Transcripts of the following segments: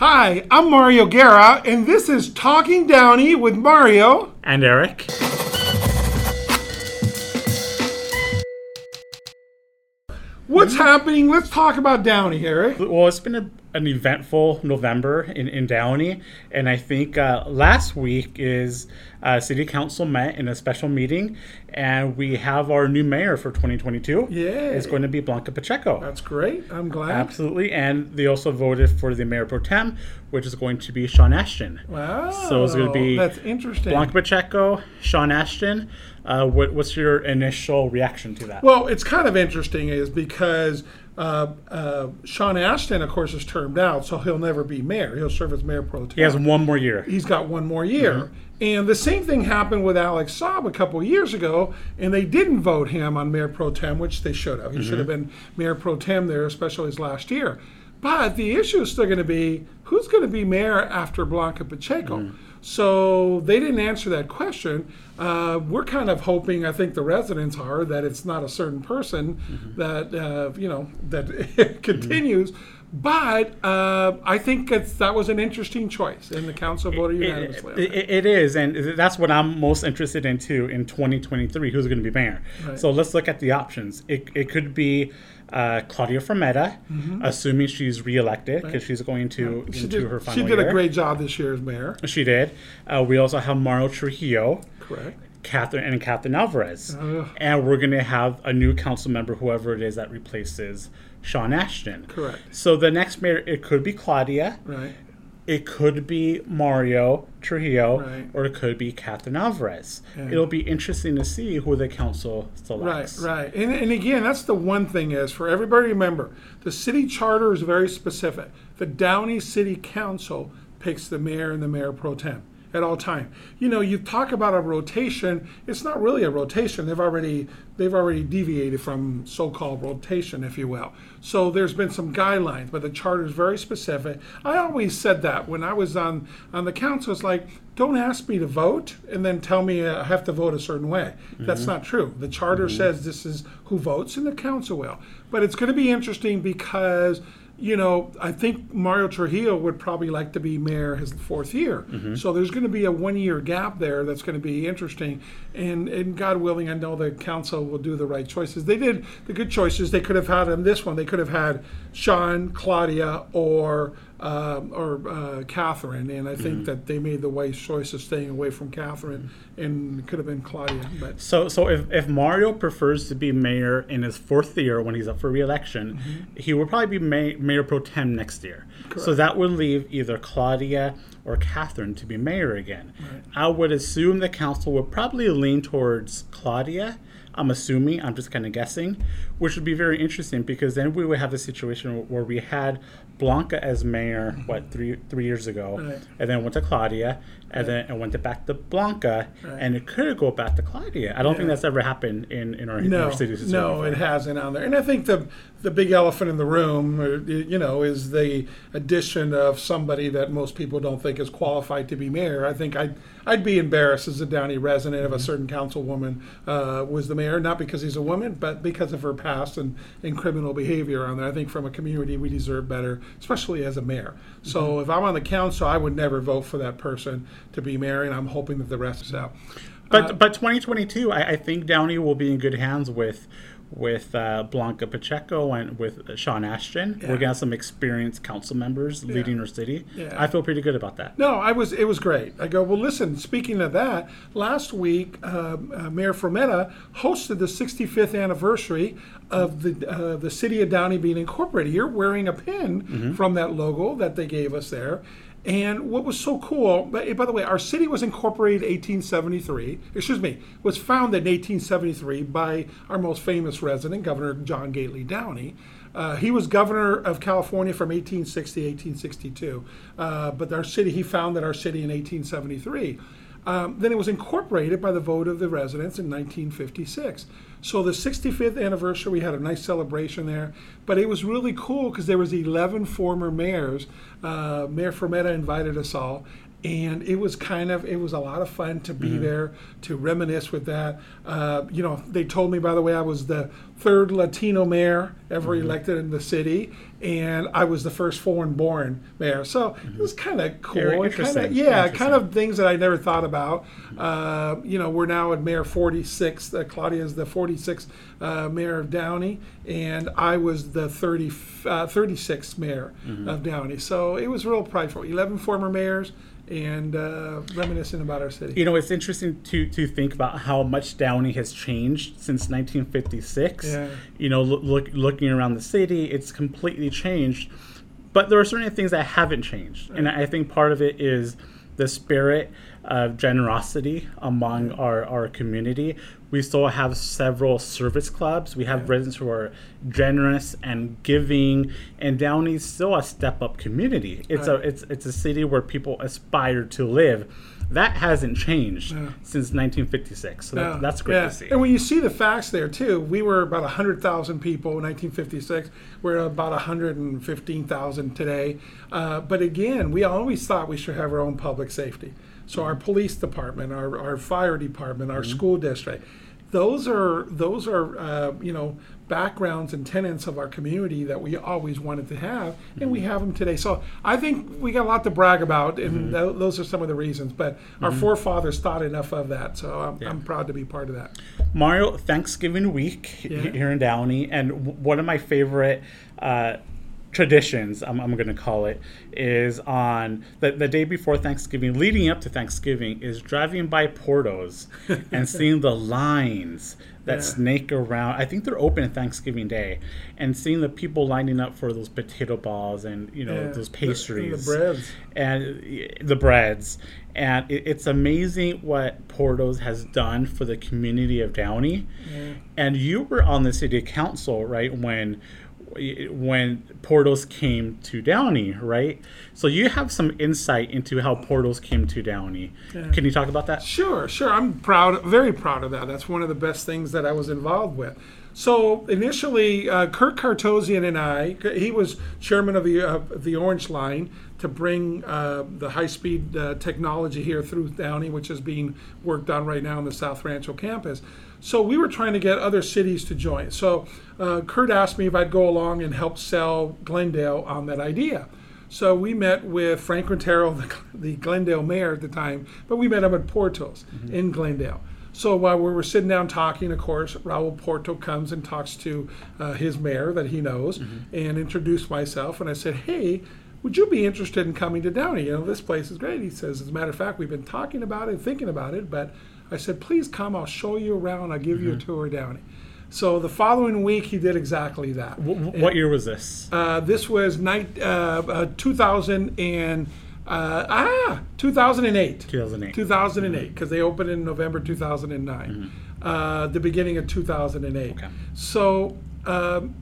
Hi, I'm Mario Guerra, and this is Talking Downey with Mario. And Eric. What's happening? Let's talk about Downey, Eric. Well, it's been a, an eventful November in, in Downey, and I think uh, last week is uh, City Council met in a special meeting, and we have our new mayor for 2022. Yeah, It's going to be Blanca Pacheco. That's great. I'm glad. Absolutely, and they also voted for the mayor pro tem, which is going to be Sean Ashton. Wow. So it's going to be That's interesting. Blanca Pacheco, Sean Ashton. Uh, what, what's your initial reaction to that? Well, it's kind of interesting is because uh, uh, Sean Ashton, of course, is termed out, so he'll never be mayor. He'll serve as mayor pro tem. he has one more year. He's got one more year. And the same thing happened with Alex Saab a couple years ago, and they didn't vote him on mayor pro tem, which they should have. He should have been mayor pro tem there, especially his last year. But the issue is still going to be who's going to be mayor after Blanca Pacheco. So they didn't answer that question. Uh, we're kind of hoping, I think the residents are, that it's not a certain person that uh, you know that continues. But uh, I think it's, that was an interesting choice, and the council voted unanimously. It, it- it is, and that's what I'm most interested in too in 2023. Who's going to be mayor? So let's look at the options. It, it could be uh, Claudia Frometa, assuming she's reelected because she's going to Mm-hmm. She into did, her she did year. a great job this year as mayor. She did. Uh, we also have Mario Trujillo. Correct. Catherine and Catherine Alvarez, and we're going to have a new council member, whoever it is that replaces Sean Ashton. Correct. So the next mayor, it could be Claudia, Right. It could be Mario Trujillo, Right. or it could be Catherine Alvarez. Yeah. It'll be interesting to see who the council Right, selects. right. And, and again, that's the one thing is for everybody to remember, the city charter is very specific. The Downey City Council picks the mayor and the mayor pro tem at all time. You know, you talk about a rotation, it's not really a rotation. They've already they've already deviated from so-called rotation, if you will. So there's been some guidelines, but the charter is very specific. I always said that when I was on on the council, it's like don't ask me to vote and then tell me uh, I have to vote a certain way. That's mm-hmm. not true. The charter mm-hmm. says this is who votes and the council will. But it's going to be interesting because you know, I think Mario Trujillo would probably like to be mayor his fourth year. Mm-hmm. So there's going to be a one year gap there that's going to be interesting. And, and God willing, I know the council will do the right choices. They did the good choices. They could have had in this one, they could have had Sean, Claudia, or um, or uh, Catherine. And I think that they made the wise choice of staying away from Catherine and it could have been Claudia. But So, so if, if Mario prefers to be mayor in his fourth year when he's up for reelection, Mm-hmm. he will probably be ma- mayor pro tem next year. Correct. So that would leave either Claudia or Catherine to be mayor again. Right. I would assume the council would probably lean towards Claudia. I'm assuming, I'm just kind of guessing, which would be very interesting because then we would have the situation where we had Blanca as mayor, what, three three years ago, Right. and then went to Claudia, and then it went to back to Blanca, and it could go back to Claudia. I don't think that's ever happened in, in our, in No, our city. system no, it hasn't on there. And I think the the big elephant in the room, uh, you know, is the addition of somebody that most people don't think is qualified to be mayor. I think I'd I'd be embarrassed as a Downey resident if a certain councilwoman uh, was the mayor, not because he's a woman, but because of her past and, and criminal behavior on there. I think from a community we deserve better, especially as a mayor. So Mm-hmm. if I'm on the council, I would never vote for that person to be mayor, and I'm hoping that the rest is out. But but 2022, I, I think Downey will be in good hands with with uh, Blanca Pacheco and with Sean Ashton. We're gonna have some experienced council members leading our city. Yeah. I feel pretty good about that. No, I was. It was great. I go. Well, listen. Speaking of that, last week, uh, uh, Mayor Frometa hosted the 65th anniversary of the uh, the city of Downey being incorporated. You're wearing a pin from that logo that they gave us there. And what was so cool, by by the way, our city was incorporated 1873, excuse me, was founded in 1873 by our most famous resident, Governor John Gately Downey. Uh, he was governor of California from 1860 to 1862. Uh, but our city, he founded our city in 1873. Um, then it was incorporated by the vote of the residents in 1956. So the 65th anniversary, we had a nice celebration there. But it was really cool because there was 11 former mayors. Uh, Mayor Frometa invited us all. And it was kind of it was a lot of fun to be there to reminisce with that. Uh, you know, they told me by the way I was the third Latino mayor ever elected in the city, and I was the first foreign-born mayor. So it was kind of cool. Kinda, interesting. yeah, kind of things that I never thought about. Uh, you know, we're now at Mayor 46. Uh, Claudia is the 46th uh, mayor of Downey, and I was the 30, uh, 36th mayor of Downey. So it was real prideful. 11 former mayors and uh, reminiscing about our city. You know, it's interesting to to think about how much Downey has changed since 1956. Yeah. You know, look, look looking around the city, it's completely changed. But there are certain things that haven't changed, and I think part of it is the spirit of generosity among our, our community. We still have several service clubs. We have residents who are generous and giving, and Downey's still a step up community. It's a it's it's a city where people aspire to live. That hasn't changed since 1956. So that, that's great yeah. to see. And when you see the facts there too, we were about 100,000 people in 1956. We're about 115,000 today. Uh, but again, we always thought we should have our own public safety. So our police department, our, our fire department, our school district, those are those are uh, you know backgrounds and tenants of our community that we always wanted to have, and we have them today. So I think we got a lot to brag about, and tho- those are some of the reasons. But our forefathers thought enough of that, so I'm, I'm proud to be part of that. Mario, Thanksgiving week Yeah. here in Downey, and w- one of my favorite uh, traditions, I'm, I'm going to call it, is on the, the day before Thanksgiving, leading up to Thanksgiving, is driving by Portos and seeing the lines that Yeah. snake around. I think they're open on Thanksgiving Day, and seeing the people lining up for those potato balls and you know Yeah. those The- and the pastries breads. and the breads. And it, it's amazing what Portos has done for the community of Downey. And you were on the city council, right, when when Porto's came to Downey, right? So you have some insight into how Porto's came to Downey. Can you talk about that? Sure, sure. I'm proud, very proud of that. That's one of the best things that I was involved with. So initially, uh, Kirk Cartozian and I, he was chairman of the uh, the Orange Line to bring uh, the high speed uh, technology here through Downey, which is being worked on right now on the South Rancho campus. So we were trying to get other cities to join. So uh, Kirk asked me if I'd go along and help sell Glendale on that idea. So we met with Frank Quintero, the, the Glendale mayor at the time, but we met him at Portos in Glendale. So while we were sitting down talking, of course, Raul Porto comes and talks to uh, his mayor that he knows and introduced myself. And I said, hey, would you be interested in coming to Downey? You know, this place is great. He says, as a matter of fact, we've been talking about it, thinking about it, but I said, please come, I'll show you around, I'll give you a tour of Downey. So the following week, he did exactly that. W- what year was this? Uh, this was night, uh, uh, 2000 and uh, ah 2008. 2008. 2008 because they opened in November 2009. Uh, the beginning of 2008. Okay. So. Um,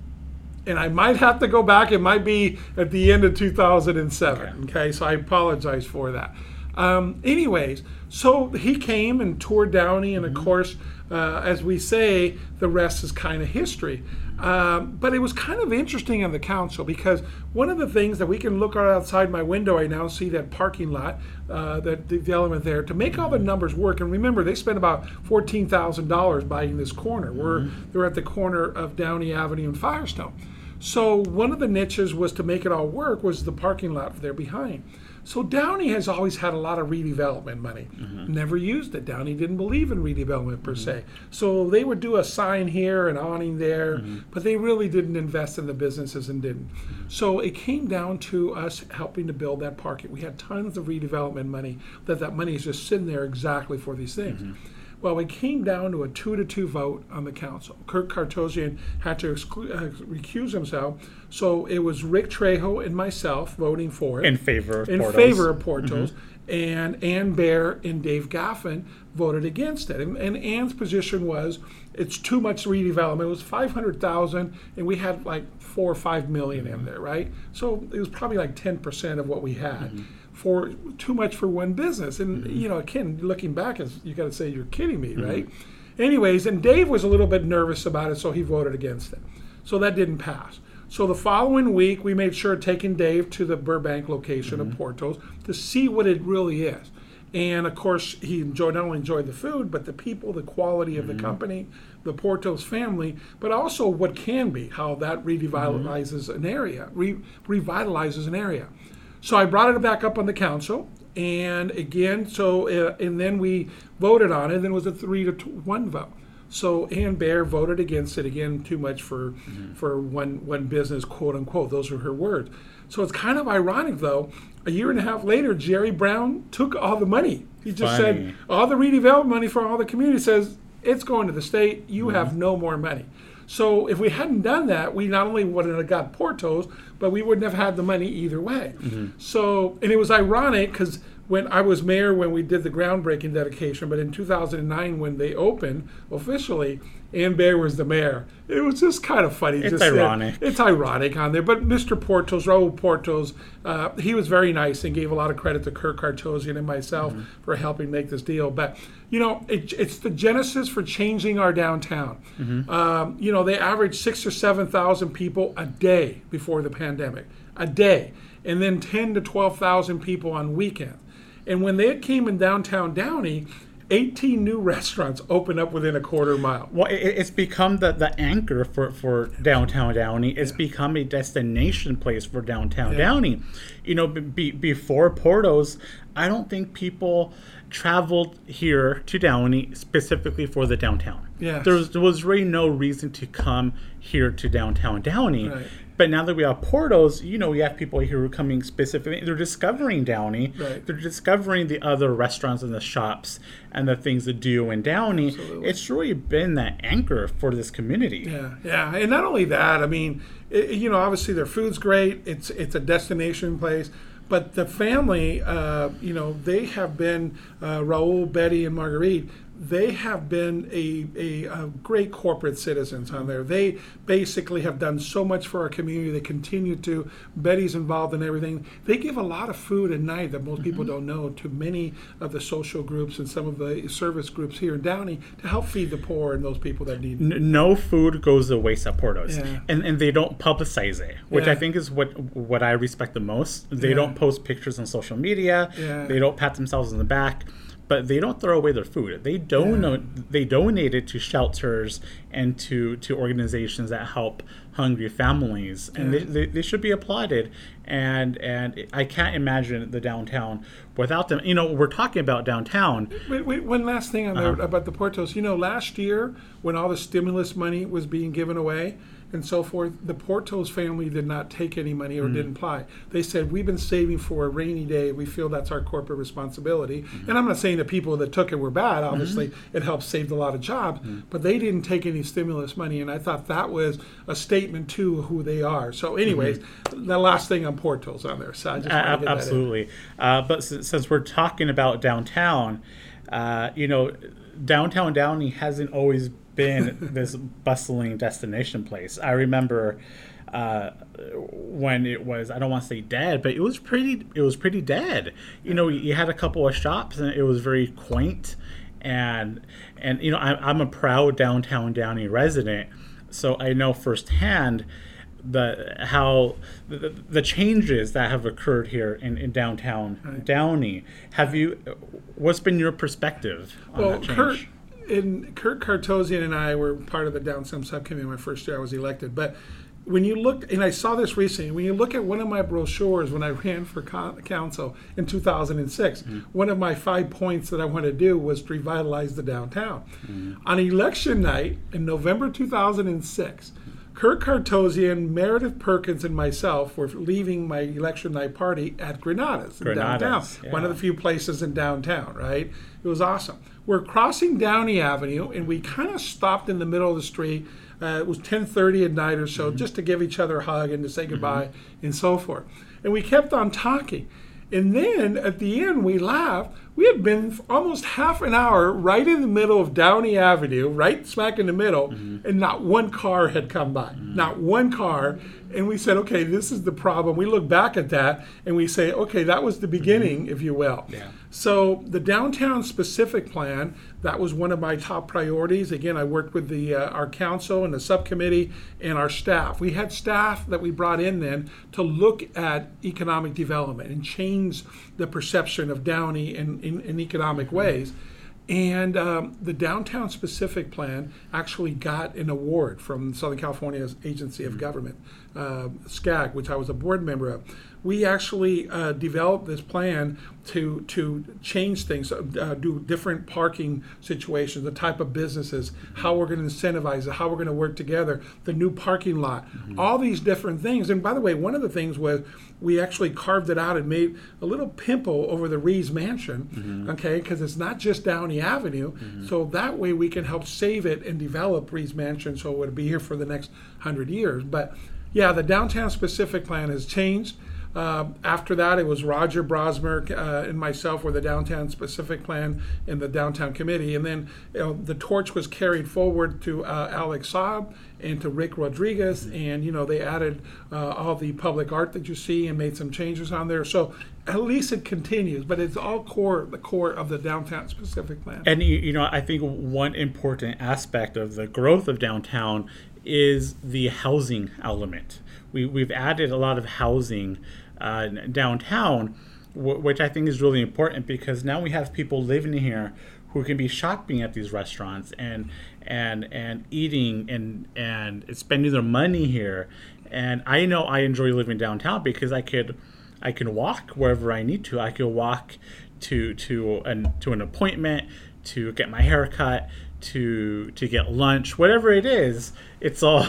and I might have to go back. It might be at the end of 2007. Okay, so I apologize for that. Um, anyways, so he came and toured Downey, and of course, uh, as we say, the rest is kind of history. Um, but it was kind of interesting on the council because one of the things that we can look out outside my window right now and see that parking lot, uh, that element there, to make all the numbers work. And remember, they spent about fourteen thousand dollars buying this corner. We're they're at the corner of Downey Avenue and Firestone. So one of the niches was to make it all work was the parking lot there behind. So Downey has always had a lot of redevelopment money. Mm-hmm. Never used it. Downey didn't believe in redevelopment per se. Mm-hmm. So they would do a sign here, an awning there, mm-hmm. but they really didn't invest in the businesses and didn't. So it came down to us helping to build that parking. We had tons of redevelopment money. That that money is just sitting there exactly for these things. Well, we came down to a two to two vote on the council. Kirk Cartozian had to exclu- uh, recuse himself, so it was Rick Trejo and myself voting for it In favor of in Portos. favor of Portos, mm-hmm. and Anne Bayer and Dave Gafin voted against it. And, and Ann's position was it's too much redevelopment. It was five hundred thousand, and we had like four or five million in mm-hmm. there, right? So it was probably like ten percent of what we had. Mm-hmm. For too much for one business, and mm-hmm. you know, again, looking back, is you got to say you're kidding me, mm-hmm. right? Anyways, and Dave was a little bit nervous about it, so he voted against it. So that didn't pass. So the following week, we made sure taking Dave to the Burbank location of mm-hmm. Portos to see what it really is. And of course, he enjoyed not only enjoyed the food, but the people, the quality of the company, the Portos family, but also what can be, how that revitalizes an area, re- revitalizes an area. So I brought it back up on the council, and again, so uh, and then we voted on it. And then it was a three to two, one vote. So Anne Bayer voted against it again. Too much for for one one business, quote unquote. Those are her words. So it's kind of ironic, though. A year and a half later, Jerry Brown took all the money. He just Funny. said all the redevelopment money for all the community says it's going to the state. You have no more money. So if we hadn't done that, we not only wouldn't have got Portos, but we wouldn't have had the money either way. Mm-hmm. So, and it was ironic because when I was mayor when we did the groundbreaking dedication, but in 2009 when they opened officially, Anne Bayer was the mayor. It was just kind of funny. It's just that- ironic. it's ironic on there. But Mr. Portos, Raul Portos, uh, he was very nice and gave a lot of credit to Kirk Cartozian and myself Mm-hmm. for helping make this deal. But, you know, it, it's the genesis for changing our downtown. Mm-hmm. Um, you know, they averaged six or 7,000 people a day before the pandemic, a day. And then 10 to 12,000 people on weekends. And when they came in downtown Downey, 18 new restaurants opened up within a quarter mile. Well, it, it's become the, the anchor for, for downtown Downey. It's become a destination place for downtown Downey. You know, be, before Portos, I don't think people traveled here to Downey specifically for the downtown. Yes. There was, there was really no reason to come here to downtown Downey. Right. But now that we have Porto's, you know, we have people here who are coming specifically. They're discovering Downey. Right. They're discovering the other restaurants and the shops and the things to do in Downey. Absolutely. It's really been that anchor for this community. Yeah, yeah, and not only that. I mean, it, you know, obviously their food's great. It's it's a destination place, but the family, uh, you know, they have been uh, Raul, Betty, and Marguerite. They have been a, a, a great corporate citizens on there. They basically have done so much for our community. They continue to. Betty's involved in everything. They give a lot of food at night that most people mm-hmm. don't know to many of the social groups and some of the service groups here in Downey to help feed the poor and those people that need. N- no food goes to waste at Portos, Yeah. and and they don't publicize it, which Yeah. I think is what what I respect the most. They Yeah. don't post pictures on social media. They don't pat themselves on the back. But they don't throw away their food. They donate. They donate it to shelters and to, to organizations that help hungry families, and Yeah. they, they, they should be applauded. And and I can't imagine the downtown without them. You know, we're talking about downtown. Wait, wait, one last thing on there Uh-huh. about the Portos. You know, last year when all the stimulus money was being given away and so forth, the Portos family did not take any money Mm. or didn't apply. They said, "We've been saving for a rainy day. We feel that's our corporate responsibility." Mm-hmm. And I'm not saying the people that took it were bad. Obviously, it helped save a lot of jobs, Mm-hmm. but they didn't take any stimulus money, and I thought that was a statement to who they are. So, anyways, the last thing on Portos on there. So I just A- get that in. absolutely. Uh, but since, since we're talking about downtown, uh, you know, downtown Downey hasn't always been this bustling destination place. I remember uh, when it was I don't want to say dead, but it was pretty it was pretty dead. You know, you had a couple of shops and it was very quaint and and you know I, I'm a proud downtown Downey resident, so I know firsthand the how the, the changes that have occurred here in, in downtown Downey. Have you? What's been your perspective on Well, that change? Kirk, and Kirk Cartozian and I were part of the downtown subcommittee my first year I was elected. But when you look, and I saw this recently, when you look at one of my brochures when I ran for con- council in 2006, Mm-hmm. one of my five points that I wanted to do was to revitalize the downtown. Mm-hmm. On election night in November 2006, Kirk Cartozian, Meredith Perkins, and myself were leaving my election night party at Granada's in Granada's, downtown, one of the few places in downtown, right? It was awesome. We're crossing Downey Avenue, and we kind of stopped in the middle of the street. Uh, it was 10:30 at night or so, just to give each other a hug and to say goodbye and so forth. And we kept on talking. And then at the end, we laughed. We had been almost half an hour right in the middle of Downey Avenue, right smack in the middle, mm-hmm. and not one car had come by. Mm-hmm. Not one car. And we said, okay, this is the problem. We look back at that and we say, okay, that was the beginning, if you will. Yeah. So the downtown specific plan, that was one of my top priorities. Again, I worked with the uh, our council and the subcommittee and our staff. We had staff that we brought in then to look at economic development and change the perception of Downey in, in, in economic ways. And um, the downtown specific plan actually got an award from Southern California's Agency of Government, uh, SCAG, which I was a board member of. We actually uh, developed this plan to to change things, uh, do different parking situations, the type of businesses, how we're going to incentivize it, how we're going to work together, the new parking lot, all these different things. And by the way, one of the things was we actually carved it out and made a little pimple over the Rives Mansion, okay, because it's not just Downey Avenue. So that way we can help save it and develop Rives Mansion so it would be here for the next hundred years. But yeah, the downtown specific plan has changed. Uh, after that, it was Roger Brossmer uh, and myself were the downtown specific plan in the downtown committee, and then you know, the torch was carried forward to uh, Alex Saab and to Rick Rodriguez, and you know they added uh, all the public art that you see and made some changes on there. So at least it continues, but it's all core the core of the downtown specific plan. And you know, I think one important aspect of the growth of downtown is the housing element. We, we've added a lot of housing uh, downtown, w- which I think is really important because now we have people living here who can be shopping at these restaurants and and and eating and and spending their money here. And I know I enjoy living downtown because I could I can walk wherever I need to. I could walk to to an to an appointment, to get my hair cut, to to get lunch, whatever it is. It's all.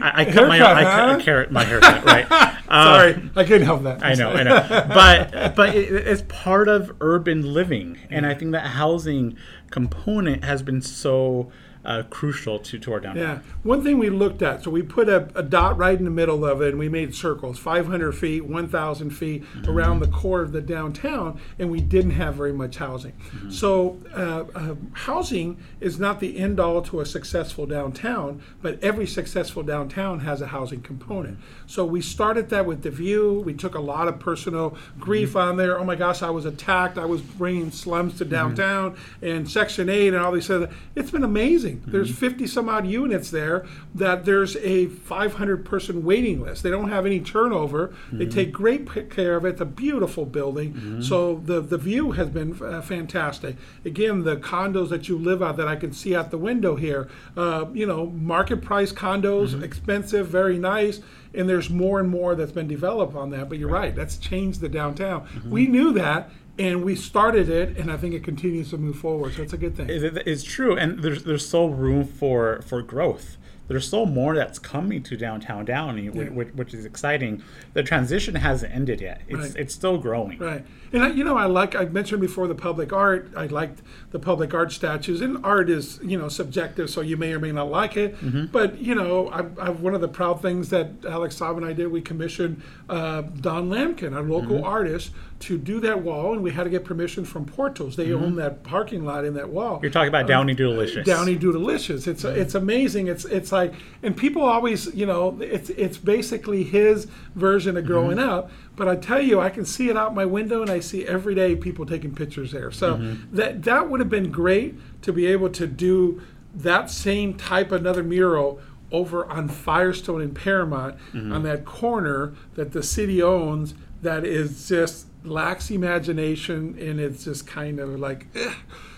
I, I cut my Haircut, I cut huh? I carrot my haircut right. Um, Sorry, I couldn't help that. I know, I know, but but it, it's part of urban living, and I think that housing component has been so uh, crucial to to our downtown. Yeah. One thing we looked at, so we put a, a dot right in the middle of it and we made circles 500 feet, 1,000 feet around the core of the downtown, and we didn't have very much housing. So, uh, uh, housing is not the end all to a successful downtown, but every successful downtown has a housing component. So, we started that with the view. We took a lot of personal grief on there. Oh my gosh, I was attacked. I was bringing slums to downtown and Section 8 and all these other. It's been amazing. There's mm-hmm. 50 some odd units there that there's a 500 person waiting list. They don't have any turnover. They mm-hmm. take great care of it. It's a beautiful building. Mm-hmm. So the, the view has been uh, fantastic. Again, the condos that you live out that I can see out the window here, uh, you know, market price condos, expensive, very nice. And there's more and more that's been developed on that. But you're right, that's changed the downtown. We knew that. And we started it, and I think it continues to move forward. So it's a good thing. It- it- It's true, and there's there's still room for for growth. There's still more that's coming to downtown Downey, Yeah. which, which is exciting. The transition hasn't ended yet. It's Right. it's still growing. Right. And I, you know, I like I mentioned before the public art. I liked the public art statues, and art is you know subjective, so you may or may not like it. Mm-hmm. But you know, I, I, one of the proud things that Alex Saab and I did, we commissioned uh, Don Lampkin, a local mm-hmm. artist, to do that wall, and we had to get permission from Portos. They mm-hmm. own that parking lot in that wall. You're talking about uh, Downey Doolicious. Downey Doodalicious. It's it's amazing. It's it's like and people always you know it's it's basically his version of mm-hmm. growing up. But I tell you, I can see it out my window, and I see every day people taking pictures there. So mm-hmm. that that would have been great to be able to do that same type another mural over on Firestone in Paramount mm-hmm. on that corner that the city owns. That is just lacks imagination, and it's just kind of like. eh.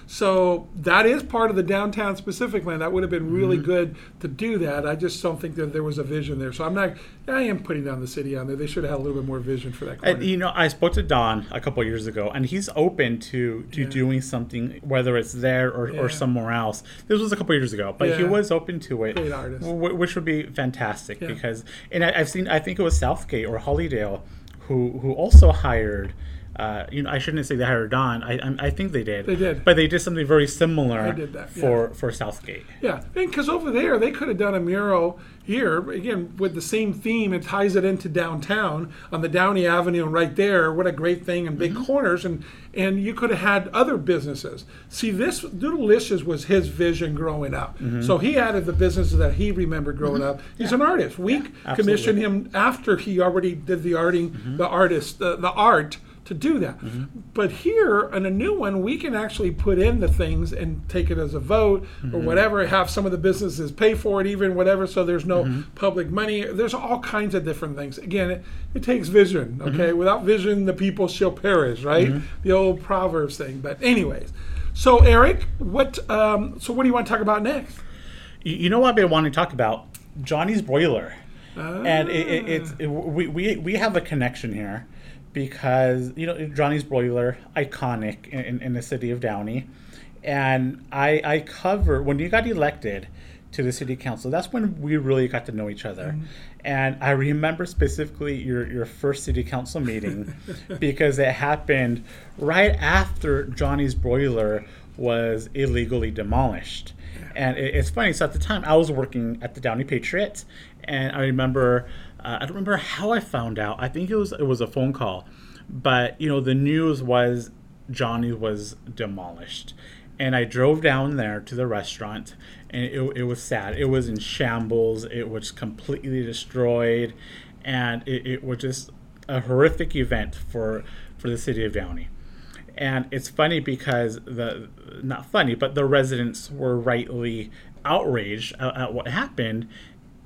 So that is part of the downtown specific plan. That would have been really mm-hmm. good to do that. I just don't think that there was a vision there. So I'm not. I am putting down the city on there. They should have had a little bit more vision for that. Corner. And you know, I spoke to Don a couple of years ago, and he's open to to Yeah. doing something, whether it's there or, Yeah. or somewhere else. This was a couple of years ago, but he was open to it, Great artist. which would be fantastic Yeah. because. And I, I've seen, I think it was Southgate or Hollydale, who who also hired uh, you know, I shouldn't say they hired Don. I, I, I think they did. They did. But they did something very similar that, for, for Southgate. Yeah, because over there they could have done a mural here again with the same theme. It ties it into downtown on the Downey Avenue, and right there, what a great thing and big Mm-hmm. corners, and and you could have had other businesses. See, this Doodleicious was his vision growing up, Mm-hmm. so he added the businesses that he remembered growing up. He's an artist. We commissioned him after he already did the arting, Mm-hmm. the artist, the, the art to do that. Mm-hmm. But here, in a new one, we can actually put in the things and take it as a vote or mm-hmm. whatever, have some of the businesses pay for it, even whatever, so there's no mm-hmm. public money. There's all kinds of different things. Again, it, it takes vision, okay? Without vision, the people shall perish, right? The old Proverbs thing. But, anyways. So, Eric, what? Um, so, what do you want to talk about next? You, you know what I've been wanting to talk about? Johnny's Broiler. And it, it, it's ah. it, we, we, we have a connection here because, you know, Johnny's Broiler, iconic in, in, in the city of Downey. And I, I cover, when you got elected to the city council, that's when we really got to know each other. Mm-hmm. And I remember specifically your, your first city council meeting because it happened right after Johnny's Broiler was illegally demolished. And it, it's funny. So at the time, I was working at the Downey Patriots, and I remember uh, I don't remember how I found out. I think it was it was a phone call, but you know the news was Johnny was demolished, and I drove down there to the restaurant, and it, it was sad. It was in shambles. It was completely destroyed, and it, it was just a horrific event for for the city of Downey and it's funny because the not funny but the residents were rightly outraged at, at what happened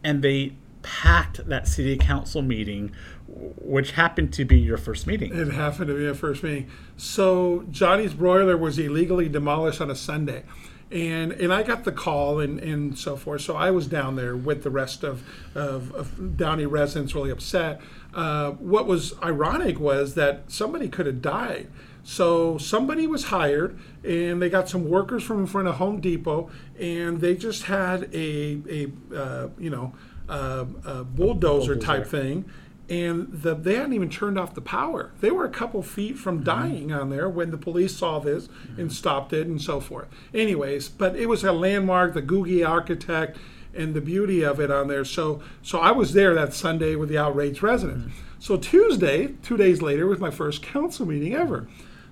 and they packed that city council meeting which happened to be your first meeting It happened to be a first meeting. So Johnny's broiler was illegally demolished on a Sunday. And, and I got the call and, and so forth. So I was down there with the rest of, of, of Downey residents really upset. Uh, what was ironic was that somebody could have died. So somebody was hired and they got some workers from in front of Home Depot and they just had a, a uh, you know, uh, a bulldozer type thing and the, they hadn't even turned off the power. They were a couple feet from dying on there when the police saw this and stopped it and so forth. Anyways, but it was a landmark, the Googie architect, and the beauty of it on there. So, so I was there that Sunday with the outraged residents. So Tuesday, two days later, was my first council meeting ever.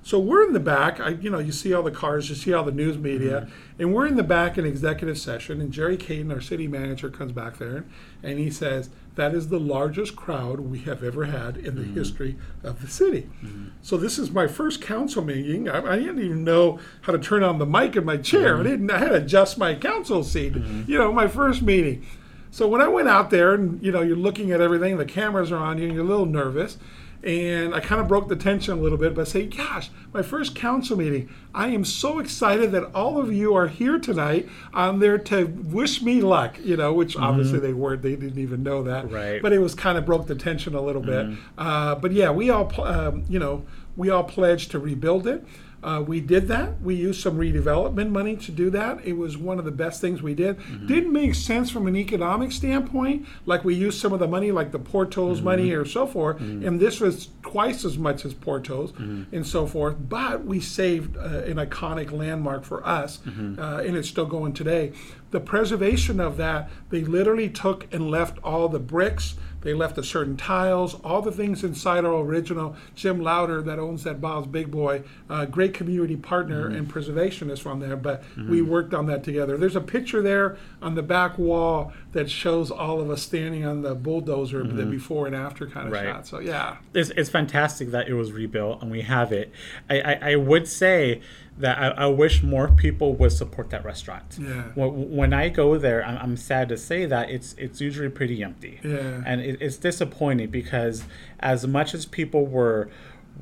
So we're in the back. I, you know, you see all the cars, you see all the news media, mm-hmm. and we're in the back in executive session. And Jerry Caton, our city manager, comes back there, and he says, "That is the largest crowd we have ever had in the mm-hmm. history of the city." Mm-hmm. So this is my first council meeting. I, I didn't even know how to turn on the mic in my chair. I didn't. I had to adjust my council seat. You know, my first meeting. So when I went out there, and you know, you're looking at everything, the cameras are on you, and you're a little nervous. And I kind of broke the tension a little bit by saying, Gosh, my first council meeting. I am so excited that all of you are here tonight on there to wish me luck, you know, which obviously they weren't. They didn't even know that. Right. But it was kind of broke the tension a little bit. Uh, but yeah, we all, um, you know, we all pledged to rebuild it. Uh, we did that. We used some redevelopment money to do that. It was one of the best things we did. Didn't make sense from an economic standpoint, like we used some of the money, like the Portos money or so forth, and this was twice as much as Portos and so forth. But we saved uh, an iconic landmark for us, uh, and it's still going today. The preservation of that, they literally took and left all the bricks. They left the certain tiles, all the things inside our original. Jim Louder, that owns that Bob's Big Boy, uh, great community partner mm-hmm. and preservationist from there. But mm-hmm. we worked on that together. There's a picture there on the back wall that shows all of us standing on the bulldozer, the mm-hmm. before and after kind of Right. shot. So yeah, it's, it's fantastic that it was rebuilt and we have it. I, I, I would say that I, I wish more people would support that restaurant. Yeah. When, when I go there, I'm, I'm sad to say that it's it's usually pretty empty. Yeah. And it, it's disappointing because as much as people were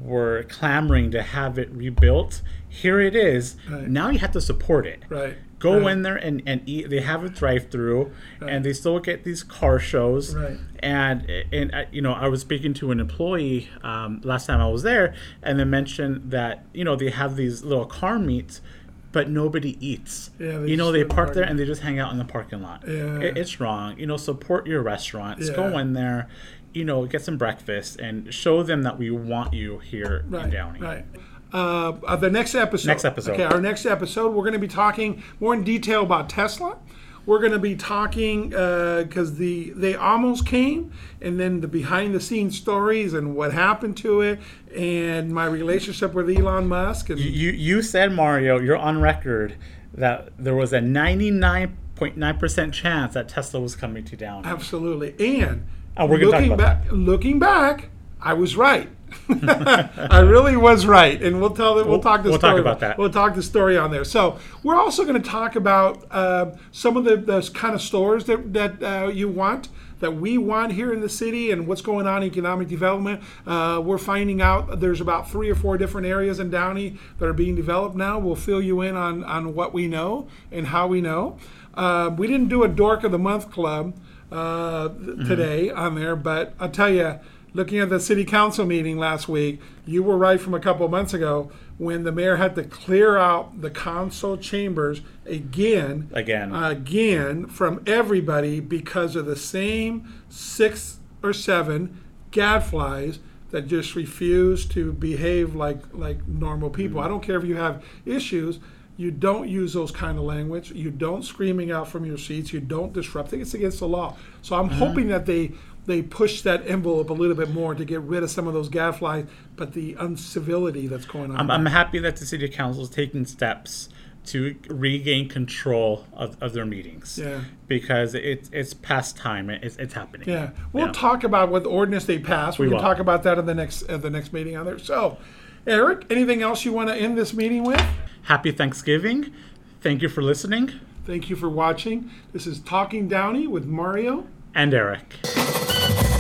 were clamoring to have it rebuilt, here it is. Right. Now you have to support it. right. Go right. in there and, and eat. They have a drive through, and they still get these car shows. Right. And and uh, you know, I was speaking to an employee um, last time I was there, and they mentioned that you know they have these little car meets, but nobody eats. Yeah, you know, they in the park there and they just hang out in the parking lot. Yeah. It- it's wrong. You know, support your restaurants. Yeah. Go in there. you know, get some breakfast and show them that we want you here Right, in Downey. Right. Uh, uh, the next episode. Next episode. Okay, our next episode, we're going to be talking more in detail about Tesla. We're going to be talking because the they almost came, and then the behind the scenes stories and what happened to it, and my relationship with Elon Musk. And You you said Mario, you're on record that there was a 99.9% chance that Tesla was coming to down. absolutely, and Oh, we're gonna talk looking about back, looking back, I was right. I really was right, and we'll tell. We'll, We'll- talk the we'll talk about that. We'll talk the story on there. So we're also going to talk about uh, some of the those kind of stores that that uh, you want. That we want here in the city, and what's going on in economic development. Uh, we're finding out there's about three or four different areas in Downey that are being developed now. We'll fill you in on on what we know and how we know. Uh, we didn't do a Dork of the Month club uh, th- today on there, but I'll tell you, looking at the city council meeting last week, you were right from a couple of months ago when the mayor had to clear out the council chambers again, Again. again from everybody because of the same six or seven gadflies that just refuse to behave like like normal people. Mm-hmm. I don't care if you have issues. You don't use those kind of language. You don't screaming out from your seats. You don't disrupt. I think it's against the law. So I'm mm-hmm. hoping that they they push that envelope a little bit more to get rid of some of those gadflies, but the uncivility that's going on. I'm, I'm happy that the city council is taking steps to regain control of, of their meetings. Yeah. Because it's it's past time. It's, it's happening. Yeah, we'll Yeah. talk about what ordinance they passed. We, We can will. talk about that in the next at the next meeting on there. So, Eric, anything else you want to end this meeting with? Happy Thanksgiving. Thank you for listening. Thank you for watching. This is Talking Downey with Mario and Eric.